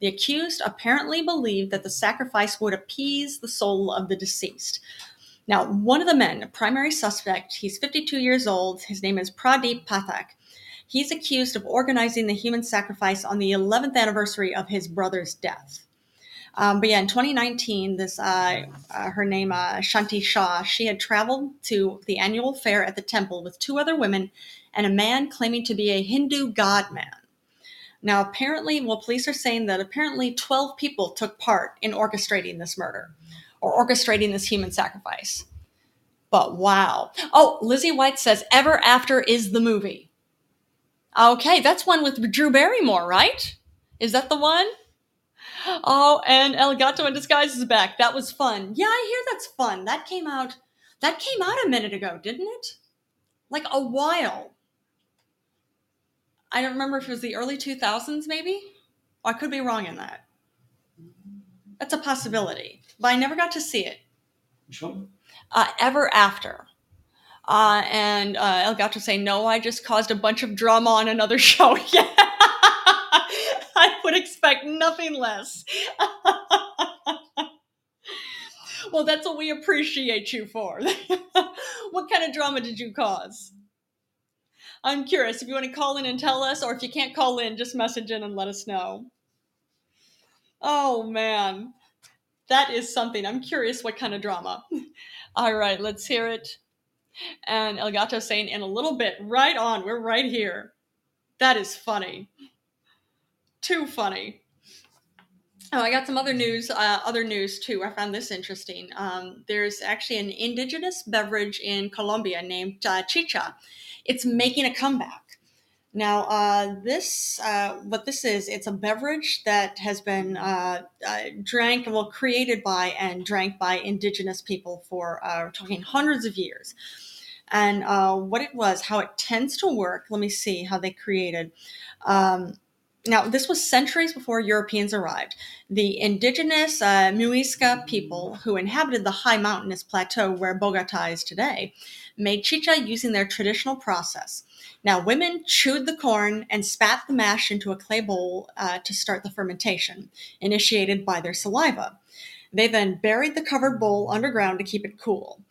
The accused apparently believed that the sacrifice would appease the soul of the deceased. Now one of the men primary suspect he's 52 years old. His name is pradeep pathak. He's accused of organizing the human sacrifice on the 11th anniversary of his brother's death um, but yeah, in 2019, this uh, uh, her name uh, Shanti Shah. She had traveled to the annual fair at the temple with two other women and a man claiming to be a Hindu god man. Now, apparently, well, police are saying that apparently 12 people took part in orchestrating this murder or orchestrating this human sacrifice. But wow. Oh, Lizzy White says Ever After is the movie. Okay, that's one with Drew Barrymore, right? Is that the one? Oh, and El Gato in Disguise is back. That was fun. Yeah, I hear that's fun. That came out. That came out a minute ago, didn't it? Like a while. I don't remember if it was the early 2000s, maybe. I could be wrong in that. That's a possibility, but I never got to see it. Which one? Uh, ever after. Uh, and uh, El Gato saying, "No, I just caused a bunch of drama on another show." Yeah, I would expect nothing less. well, that's what we appreciate you for. what kind of drama did you cause? I'm curious if you want to call in and tell us, or if you can't call in, just message in and let us know. Oh man, that is something. I'm curious what kind of drama. All right, let's hear it. And El Gato saying in a little bit, right on, we're right here. That is funny. Too funny. Oh, I got some other news. Uh, other news too. I found this interesting. Um, there's actually an indigenous beverage in Colombia named uh, chicha. It's making a comeback. Now, uh, this, uh, what this is, it's a beverage that has been uh, uh, drank, well, created by and drank by indigenous people for, talking hundreds of years. And what it was, how it tends to work, let me see how they created. Um, now, this was centuries before Europeans arrived. The indigenous uh, Muisca people who inhabited the high mountainous plateau where Bogota is today made chicha using their traditional process. Now, women chewed the corn and spat the mash into a clay bowl uh, to start the fermentation, initiated by their saliva. They then buried the covered bowl underground to keep it cool.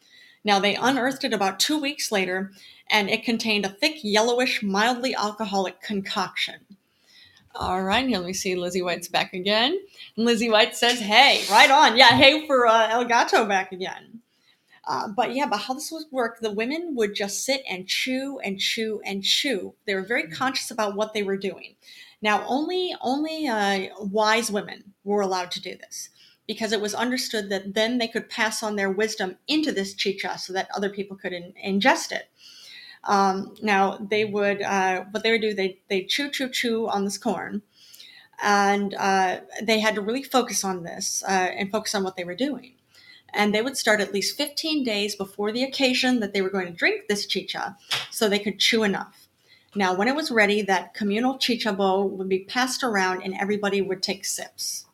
Now, they unearthed it about two weeks later, and it contained a thick, yellowish, mildly alcoholic concoction. All right, here, let me see. Lizzy White's back again. And Lizzy White says, hey, right on. Yeah, hey for uh, El Gato back again. Uh, but yeah, but how this would work, the women would just sit and chew and chew and chew. They were very conscious about what they were doing. Now, only only uh, wise women were allowed to do this because it was understood that then they could pass on their wisdom into this chicha so that other people could in, ingest it. Um, now they would uh, what they would do they they chew chew chew on this corn, and uh, they had to really focus on this uh, and focus on what they were doing. And they would start at least 15 days before the occasion that they were going to drink this chicha, so they could chew enough. Now, when it was ready, that communal chicha bowl would be passed around, and everybody would take sips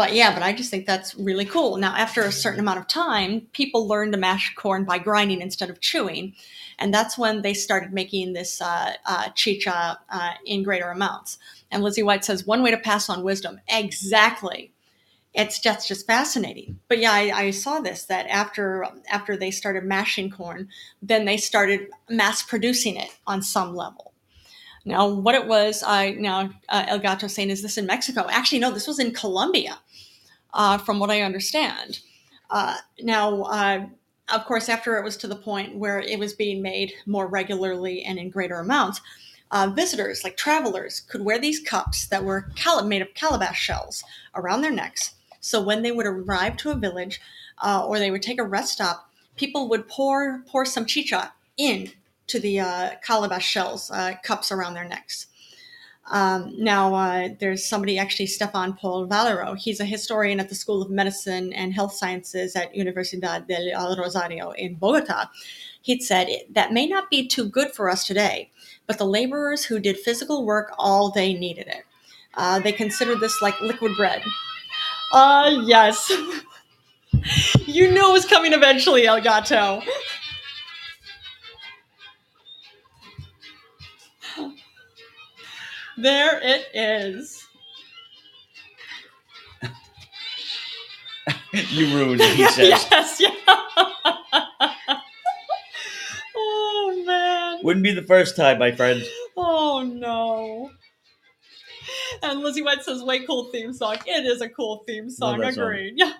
but yeah, but I just think that's really cool. Now, after a certain amount of time, people learned to mash corn by grinding instead of chewing. And that's when they started making this uh, uh, chicha uh, in greater amounts. And Lizzy White says, one way to pass on wisdom. Exactly. It's just, just fascinating. But yeah, I, I saw this that after after they started mashing corn, then they started mass producing it on some level. Now, what it was, I now uh, El Gato saying, is this in Mexico? Actually, no, this was in Colombia, uh, from what I understand. Uh, now, uh, of course, after it was to the point where it was being made more regularly and in greater amounts, uh, visitors, like travelers, could wear these cups that were cal- made of calabash shells around their necks. So when they would arrive to a village uh, or they would take a rest stop, people would pour pour some chicha in to the uh, calabash shells, cups around their necks. Um, now, uh, there's somebody, actually, Stefan Pohl-Valero. He's a historian at the School of Medicine and Health Sciences at Universidad del Rosario in Bogota. He'd said, that may not be too good for us today, but the laborers who did physical work all day needed it. Uh, they considered this like liquid bread. Ah, uh, yes. you knew it was coming eventually, El There it is. you ruined it, he says. yes, yeah. oh man. Wouldn't be the first time, my friend. Oh no. And Lizzy White says, "Way cool theme song." It is a cool theme song. Agreed. Yeah,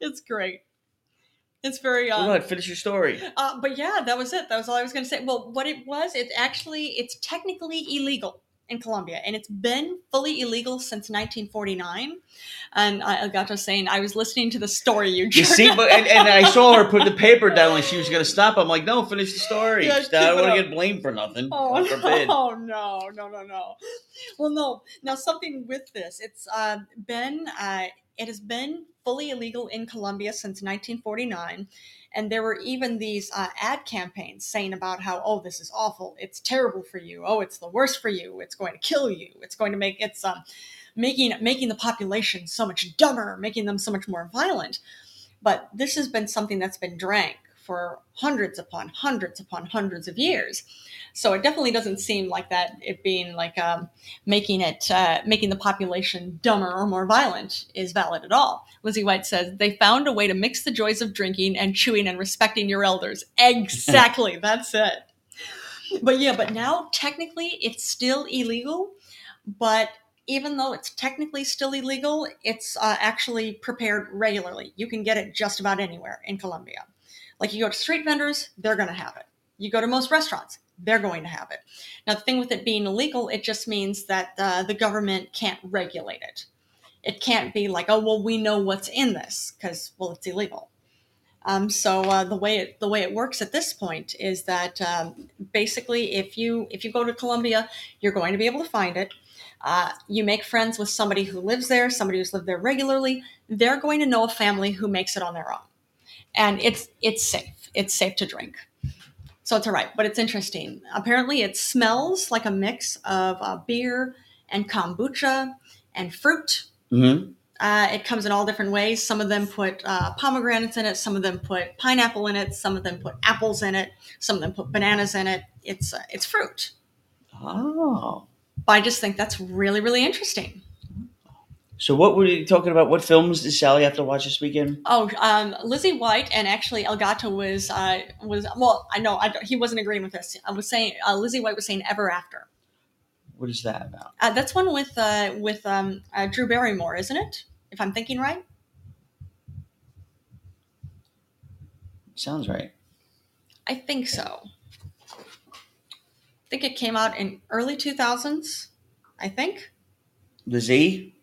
it's great. It's very. Um, Go ahead, finish your story. Uh, but yeah, that was it. That was all I was going to say. Well, what it was, it actually, it's technically illegal in Colombia, and it's been fully illegal since 1949. And uh, Elgato saying, "I was listening to the story you." You see, but and, and, I saw her put the paper down like she was going to stop. I'm like, no, finish the story. Yeah, I don't want to get blamed for nothing. Oh no, no, no, no, no. Well, no. Now something with this, it's uh, been uh, it has been fully illegal in Colombia since 1949. And there were even these uh, ad campaigns saying about how, oh, this is awful. It's terrible for you. Oh, it's the worst for you. It's going to kill you. It's going to make it's um, making making the population so much dumber, making them so much more violent. But this has been something that's been drank for hundreds upon hundreds upon hundreds of years. So it definitely doesn't seem like that. It being like um, making it uh, making the population dumber or more violent is valid at all. Lizzy White says they found a way to mix the joys of drinking and chewing and respecting your elders. Exactly, that's it. But yeah, but now technically it's still illegal, but even though it's technically still illegal, it's uh, actually prepared regularly. You can get it just about anywhere in Colombia. Like you go to street vendors, they're going to have it. You go to most restaurants, they're going to have it. Now, the thing with it being illegal, it just means that uh, the government can't regulate it. It can't be like, oh, well, we know what's in this because, well, it's illegal. Um, so uh, the way it, the way it works at this point is that um, basically, if you if you go to Colombia, you're going to be able to find it. Uh, you make friends with somebody who lives there, somebody who's lived there regularly. They're going to know a family who makes it on their own, and it's it's safe. It's safe to drink, so it's all right. But it's interesting. Apparently, it smells like a mix of uh, beer and kombucha and fruit. hmm Uh, it comes in all different ways. Some of them put uh, pomegranates in it. Some of them put pineapple in it. Some of them put apples in it. Some of them put bananas in it. It's uh, it's fruit. Oh. But I just think that's really really interesting. So what were you talking about? What films did Sally have to watch this weekend? Oh, um, Lizzy White and actually Elgato was uh, was well. I know I, he wasn't agreeing with this. I was saying uh, Lizzy White was saying Ever After. What is that about? Uh, that's one with uh, with um, uh, Drew Barrymore, isn't it? If I'm thinking right. Sounds right. I think so. I think it came out in early 2000s. I think. Lizzy?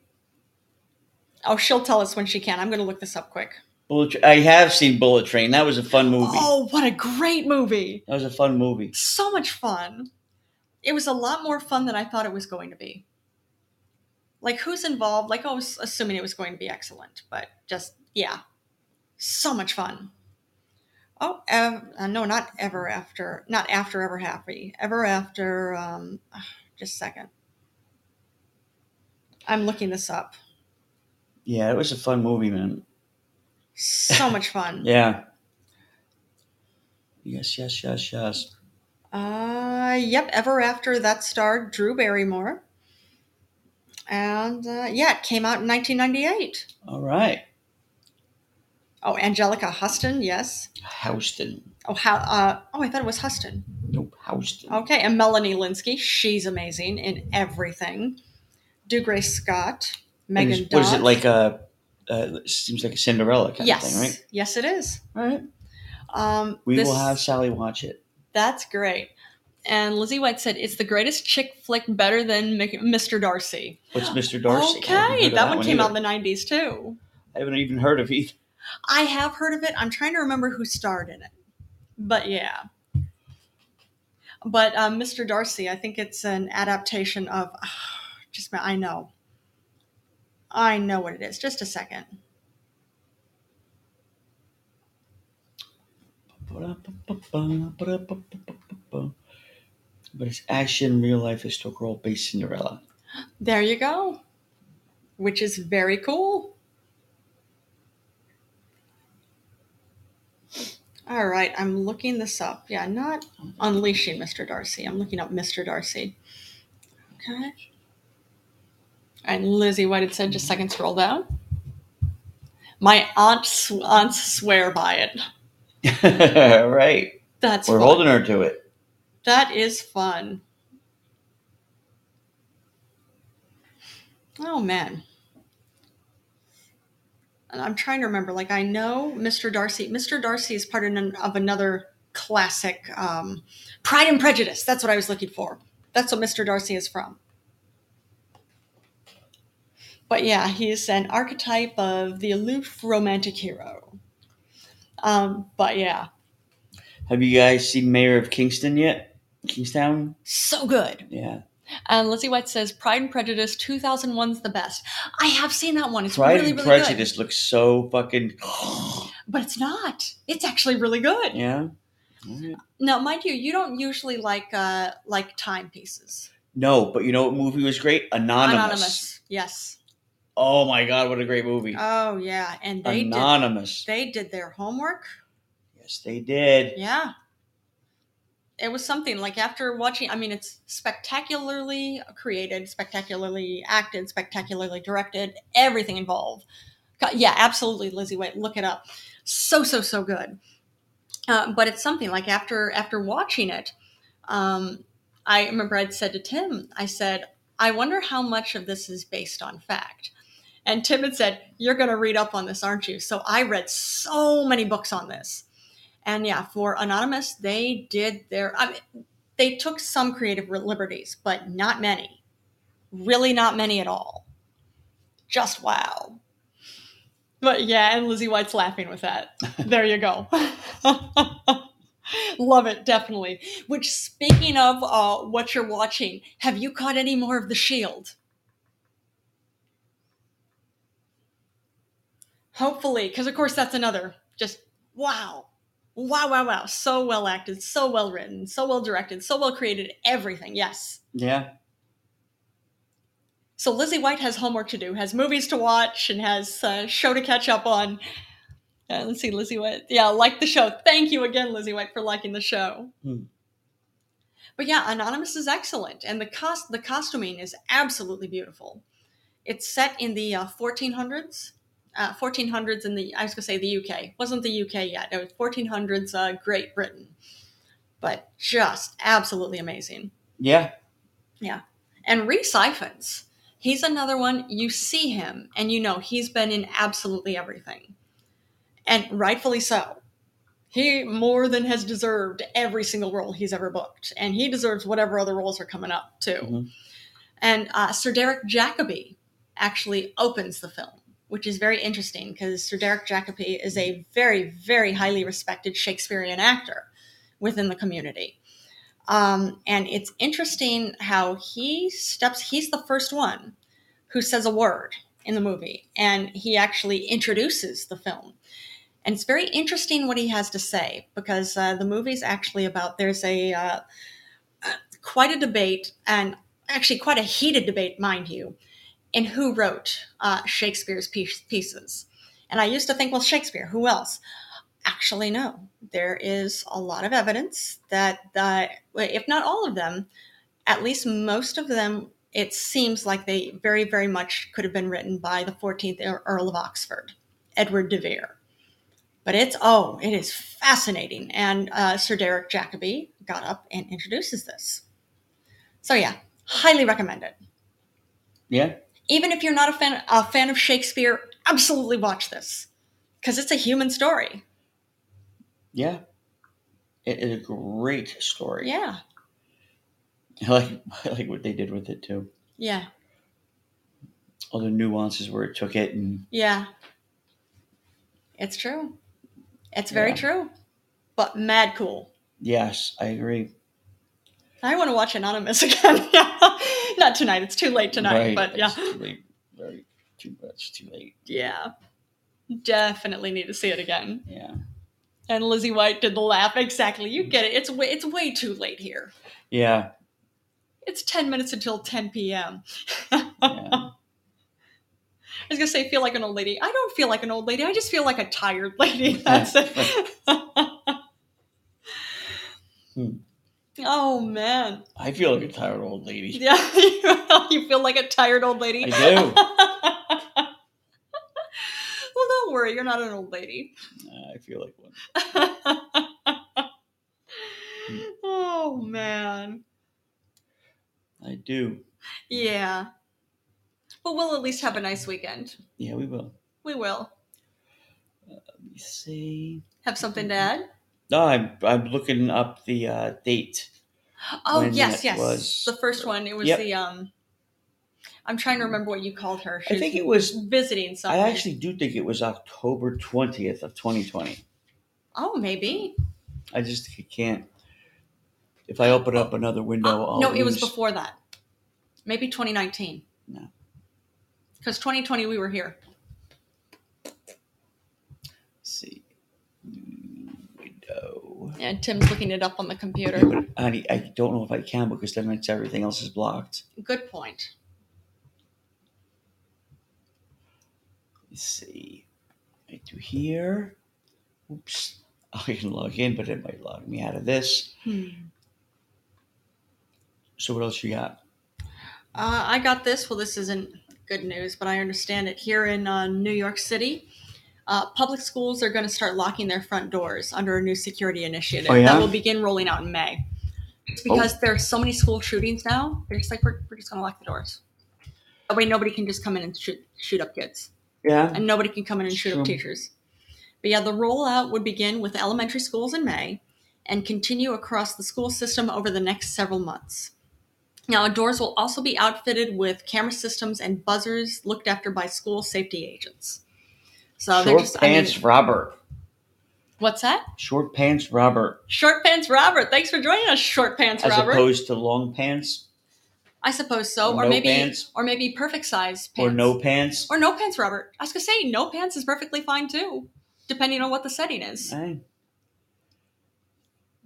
Oh, she'll tell us when she can. I'm going to look this up quick. Bullet I have seen Bullet Train. That was a fun movie. Oh, what a great movie! That was a fun movie. So much fun. It was a lot more fun than I thought it was going to be. Like, who's involved? Like, I was assuming it was going to be excellent, but just, yeah. So much fun. Oh, ev- uh, no, not ever after. Not after ever happy. Ever after, um, just a second. I'm looking this up. Yeah, it was a fun movie, man. So much fun. Yeah. Yes, yes, yes, yes. Uh, yep, Ever After that starred Drew Barrymore. And uh, yeah, it came out in 1998. All right. Oh, Angelica Huston, yes. Houston. Oh, how? Uh, oh, I thought it was Huston. Nope, Houston. Okay, and Melanie Lynskey, she's amazing in everything. Dougray Scott, Megan What is it like? A uh, seems like a Cinderella kind yes, of thing, right? yes, it is. All right. Um, We this- will have Sally watch it. That's great. And Lizzy White said it's the greatest chick flick, better than Mr. Darcy. What's Mr. Darcy? Okay, of that, one came out in the 90s too. I haven't even heard of it. I have heard of it. I'm trying to remember who starred in it. But yeah. But um, Mr. Darcy, I think it's an adaptation of. just, I know. I know what it is. Just a second. But it's action, real life historical based Cinderella. There you go. Which is very cool. All right, I'm looking this up. Yeah, not unleashing Mr. Darcy. I'm looking up Mr. Darcy. Okay. And Lizzie White had said, just second, scroll down. My aunt sw- aunts swear by it. right. That's We're fun. holding her to it. That is fun. Oh man. And I'm trying to remember. Like I know Mr. Darcy. Mr. Darcy is part of, an, of another classic, um, Pride and Prejudice. That's what I was looking for. That's what Mr. Darcy is from. But yeah, he's an archetype of the aloof romantic hero. Um, but yeah, Have you guys seen Mayor of Kingston yet? Kingstown? so good. Yeah. And Lizzy White says Pride and Prejudice 2001's the best. I have seen that one. It's Pride really, and really Prejudice looks so fucking. But it's not. It's actually really good. yeah. Alright. Now, mind you, you don't usually like uh like timepieces. No, but you know what movie was great? Anonymous. Anonymous. Yes. Oh my god, what a great movie! Oh yeah. And they Anonymous. did they did their homework. yes, they did. Yeah. It was something like after watching, I mean, it's spectacularly created, spectacularly acted, spectacularly directed, everything involved. Yeah, absolutely, Lizzy White. Look it up. So, so, so good. Uh, but it's something like after after watching it, um, I remember I'd said to Tim, I said, I wonder how much of this is based on fact. And Tim had said, You're going to read up on this, aren't you? So I read so many books on this. And yeah, for Anonymous, they did their, I mean, they took some creative liberties, but not many. Really, not many at all. Just wow. But yeah, and Lizzy White's laughing with that. There you go. Love it, definitely. Which, speaking of uh, what you're watching, have you caught any more of The Shield? Hopefully, because of course that's another just wow. Wow, wow, wow. So well acted, so well written, so well directed, so well created, everything. Yes. Yeah. So Lizzy White has homework to do, has movies to watch, and has a show to catch up on. Uh, let's see, Lizzy White. Yeah, like the show. Thank you again, Lizzy White, for liking the show. Hmm. But yeah, Anonymous is excellent, and the cost the costuming is absolutely beautiful. It's set in the uh, 1400s, uh, 1400s in the I was gonna say the UK. wasn't the UK yet. It was 1400s uh, Great Britain, but just absolutely amazing. Yeah. Yeah. And Rhys Ifans, he's another one. You see him, and you know he's been in absolutely everything, and rightfully so. He more than has deserved every single role he's ever booked, and he deserves whatever other roles are coming up too. Mhm. And uh, Sir Derek Jacobi actually opens the film, which is very interesting because Sir Derek Jacobi is a very, very highly respected Shakespearean actor within the community. Um, and it's interesting how he steps, he's the first one who says a word in the movie, and he actually introduces the film. And it's very interesting what he has to say because uh, the movie's actually about there's a uh, quite a debate, and actually quite a heated debate, mind you, in who wrote uh, Shakespeare's piece, pieces. And I used to think, well, Shakespeare, who else? Actually, no. There is a lot of evidence that, if not all of them, at least most of them, it seems like they very, very much could have been written by the 14th Earl of Oxford, Edward de Vere. But it's, oh, it is fascinating. And uh, Sir Derek Jacobi got up and introduces this. So, yeah, highly recommend it. Yeah. Even if you're not a fan, a fan of Shakespeare, absolutely watch this because it's a human story. Yeah. It is a great story. Yeah, I like I like what they did with it too. yeah, All the nuances where it took it and yeah. It's true. It's very Yeah. true. But mad cool. yes, I agree. I want to watch Anonymous again. not tonight. It's too late tonight. Right, But yeah, it's too late. Very too much too late. yeah. Definitely need to see it again. Yeah. And Lizzy White did the laugh. Exactly. You get it. It's way, it's way too late here. Yeah. It's 10 minutes until 10 p.m. Yeah. I was gonna say feel like an old lady. I don't feel like an old lady. I just feel like a tired lady. That's it. Hmm. Oh man. I feel like a tired old lady. Yeah, you feel like a tired old lady. I do. well, don't worry, you're not an old lady. Uh, I feel like one. oh man. I do. Yeah. But we'll at least have a nice weekend. Yeah, we will. We will. Let me see. Have something to add? No, I'm I'm looking up the uh, date. Oh yes, yes. was- The first one. It was Yep. the um. I'm trying to remember what you called her. She I think it was. visiting I actually do think it was October twentieth of 2020. Oh, maybe. I just can't. If I open up another window, Uh, I'll no, it was before that. Maybe 2019. No. Because 2020 we were here. Let's see. Mm, And Tim's looking it up on the Yeah, computer. but honey, I don't know if I can because then it's everything else is blocked. Good point. Let's see. I do here. Oops. I can log in, but it might log me out of this. Hmm. So what else you got? Uh, I got this. Well, this isn't good news, but I understand it here in uh, New York City. Uh, public schools are going to start locking their front doors under a new security initiative Oh, yeah? that will begin rolling out in May. It's because there are so many school shootings now. They're just like, we're, we're just going to lock the doors. That way, nobody can just come in and shoot, shoot up kids. Yeah. and nobody can come in and shoot Sure. up teachers. But yeah, the rollout would begin with elementary schools in May and continue across the school system over the next several months. Now, doors will also be outfitted with camera systems and buzzers looked after by school safety agents. So they're Short just. I mean, pants Robert. what's that? Short pants Robert, Short pants Robert. Thanks for joining us, Short Pants as Robert. opposed to long pants I suppose so, or or, no maybe, pants. or maybe perfect size pants, or no pants. or no pants, Robert. I was gonna say no pants is perfectly fine too, depending on what the setting is. Hey.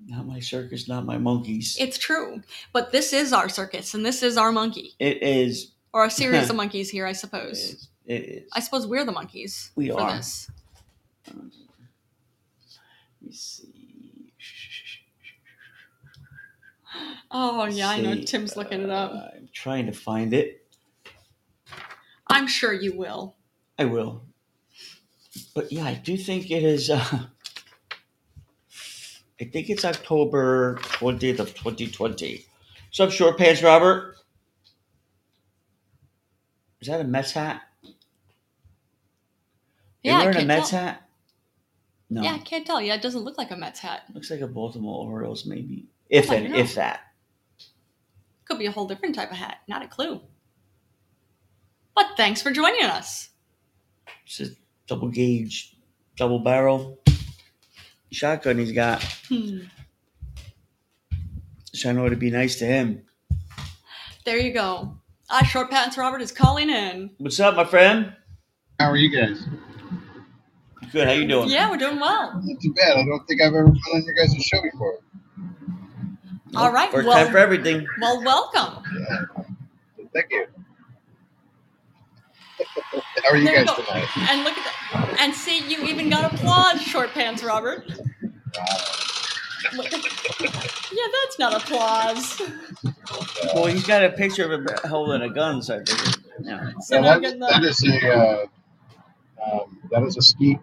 Not my circus, not my monkeys. It's true, but this is our circus, and this is our monkey, it is. or a series of monkeys here, I It suppose. It is. I suppose we're the monkeys. We are. This. Let me see. Oh yeah, I know. Tim's looking it up. uh, I'm trying to find it. I'm sure you will. I will. But yeah, I do think it is. Uh, I think it's October 20th of 2020. What's up, short pants, Robert? Is that a Mets hat? Yeah, you wearing a Mets tell. hat? No. Yeah, I can't tell. Yeah, it doesn't look like a Mets hat. Looks like a Baltimore Orioles, maybe. If Oh, I if that. Could be a whole different type of hat. Not a clue. But thanks for joining us. It's a double gauge, double barrel shotgun he's got. Hmm. So I know it'd be nice to him. There you go. Ah, Short Pants Robert is calling in. What's up, my friend? How are you guys? Good. How you doing? Yeah, we're doing well. Not too bad. I don't think I've ever been on your guys' show before. All right, First well- time for everything. Well, welcome. Yeah. Thank you. How are you There guys go. tonight? And look at that. And see, you even got applause, Short Pants Robert. Wow. Yeah, that's not applause. Well, he's got a picture of him holding a gun, so I figured. Yeah. So Yeah, that, getting the, is a uh, um, that is a skeet.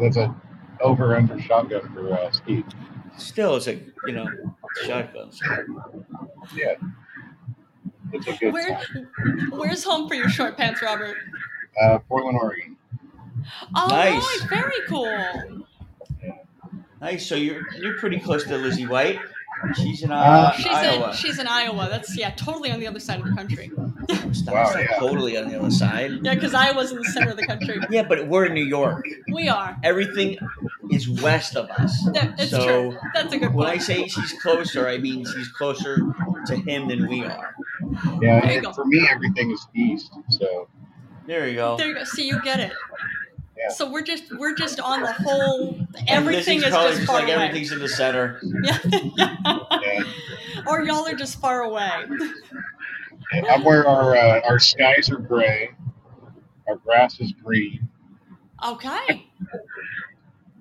That's a over under shotgun for uh, skeet. Still, it's a you know shotgun. Yeah, it's a good where, time. where's home for your Short Pants Robert? Uh, Portland, Oregon. Oh, Nice. right, very cool. Nice. So you're you're pretty close to Lizzy White. She's in uh, She's Iowa. in she's in Iowa. That's yeah, totally on the other side of the country. Wow, yeah. totally on the other side. Yeah, because Iowa's in the center of the country. Yeah, but we're in New York. We are. Everything is west of us. Yeah, it's so true. That's a good when I say she's closer, I mean she's closer to him than we are. Yeah, There you go. for me everything is east. So There you go. There you go. See, you get it. Yeah. So we're just we're just on the whole. And Everything Lizzy's is probably just just far like away. everything's in the center. Yeah. yeah, or y'all are just far away. I'm where our uh, our skies are gray, our grass is green, Okay.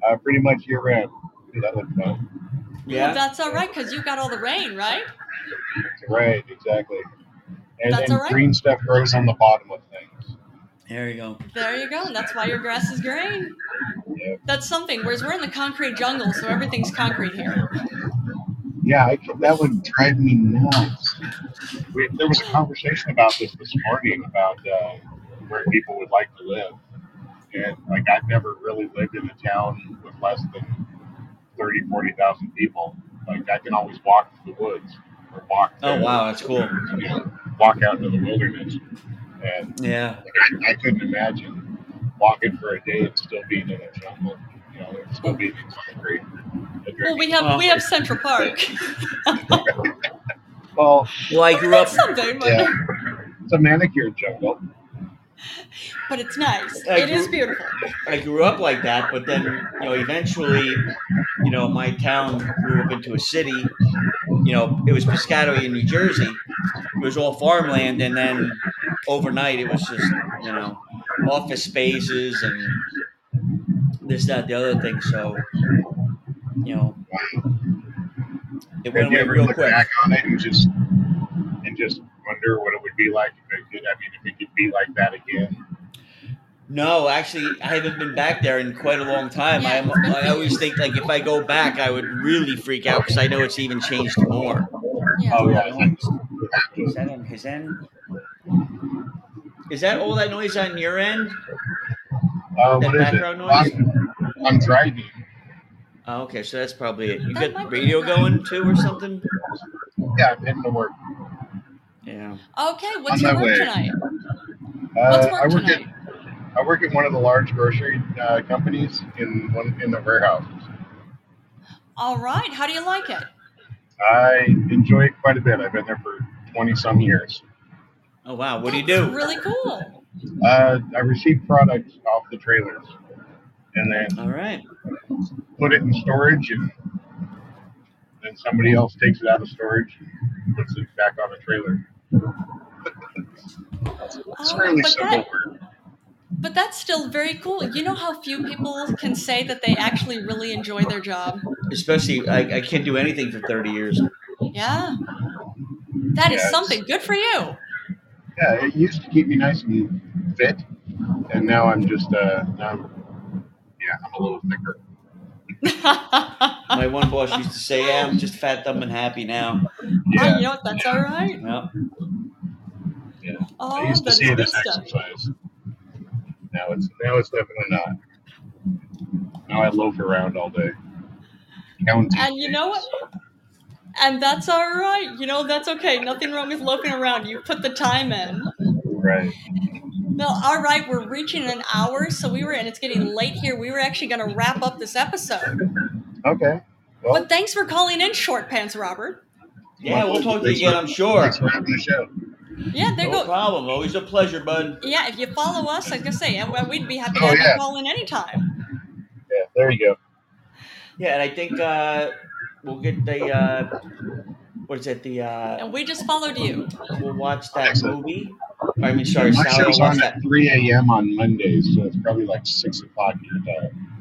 uh, pretty much year round. That looks fun. Yeah. Well, that's all right because you got all the rain, right? Right, exactly. And, That's and all right. green stuff grows on the bottom of things. There you go. There you go. and That's why your grass is green. That's something. Whereas we're in the concrete jungle, so everything's concrete here. Yeah, I, that would drive me nuts. We, there was a conversation about this this morning about uh, where people would like to live, and like I've never really lived in a town with less than 30, 40,000 people. Like I can always walk to the woods or walk. To, Oh wow, that's cool. You know, walk out into the wilderness, and Yeah. I, I couldn't imagine walking for a day and still being in a jungle. You know, and still being in concrete. Well, we have Well- we have Central Park. Well, Well, I grew up. That's something, but, yeah, it's a manicured jungle. but it's nice. I It is grew- beautiful. I grew up like that, but then you know, eventually, you know, my town grew up into a city. You know, it was Piscataway in New Jersey. It was all farmland, and then overnight it was just you know office spaces and this, that, the other thing. So you know, it went Have you away ever real quick. back on it and just and just wonder what it would be like if it could, I mean, if it could be like that again? No, actually, I haven't been back there in quite a long time. Yeah, I'm, it's been a I few always think like if I go back, I would really freak out because I know it's even changed more. Yeah. Oh yeah, you have Is that on his end? Is that all that noise on your end? Uh, That what is it? background noise? I'm, I'm driving. Oh, okay, so that's probably it. You That got might radio going too, or something? Yeah, I'm heading to work. Yeah. Okay, what's On your work way. tonight? Uh, What's I work work tonight? at I work at one of the large grocery uh, companies in one in the warehouses. All right. How do you like it? I enjoy it quite a bit. I've been there for twenty some years. Oh wow, what do you do? Really cool. Uh, I receive products off the trailers and then All right. put it in storage, and then somebody else takes it out of storage and puts it back on the trailer. It's Oh, fairly but simple that- work. But that's still very cool. You know how few people can say that they actually really enjoy their job? Especially, I, I can't do anything for 30 years. Yeah. That is Yeah, it's- something. Good for you. Yeah, it used to keep me nice and fit, and now I'm just uh, I'm, yeah, I'm a little thicker. My one boss used to say, yeah, I'm just fat, dumb, and happy now. Oh, Yeah, you know what? That's all right. Well, Oh, I used to that see is it as stuff. exercise. Now it's now it's definitely not. Now I loaf around all day. Counting. And you know what? And that's all right. You know, that's okay. Nothing wrong with loafing around. You put the time in. Right. No, all right. We're reaching an hour, so we were, and it's getting late here. We were actually going to wrap up this episode. Okay. Well, But thanks for calling in, Short Pants Robert. yeah, we'll talk to you again, I'm sure. Thanks for having the show. Yeah, there No go. problem. Always a pleasure, bud. Yeah, if you follow us, like I was say, we'd be happy to Oh, have yeah. you call in anytime. Yeah, there you go. Yeah, and I think uh, we'll get the, uh, what is it, the, uh, And we just followed you. we'll watch that Excellent. movie. I mean, sorry, My Sally show's on that. at 3 a.m. on Mondays, so it's probably like 6 o'clock your time.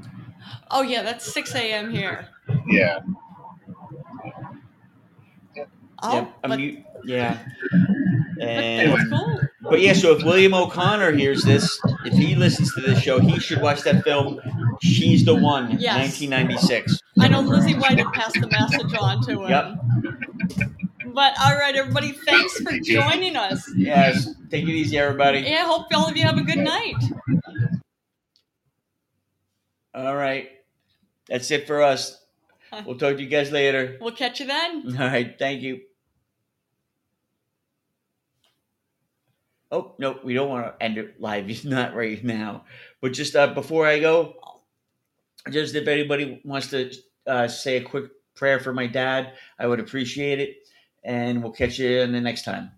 Oh yeah, that's six a.m. here. Yeah. Oh, yeah, I but, mean, you- yeah. but And that's cool. But yeah, so if William O'Connor hears this, if he listens to this show, he should watch that film. She's the one, Yes. 1996. I know Lizzy White had passed the message on to him. Yep. But all right, everybody, thanks for joining us. Yes, take it easy, everybody. Yeah, I hope all of you have a good night. All right, that's it for us. We'll talk to you guys later. We'll catch you then. All right, thank you. Oh no, we don't want to end it live. Not right now. But just uh, before I go, just if anybody wants to uh, say a quick prayer for my dad, I would appreciate it. And we'll catch you in the next time.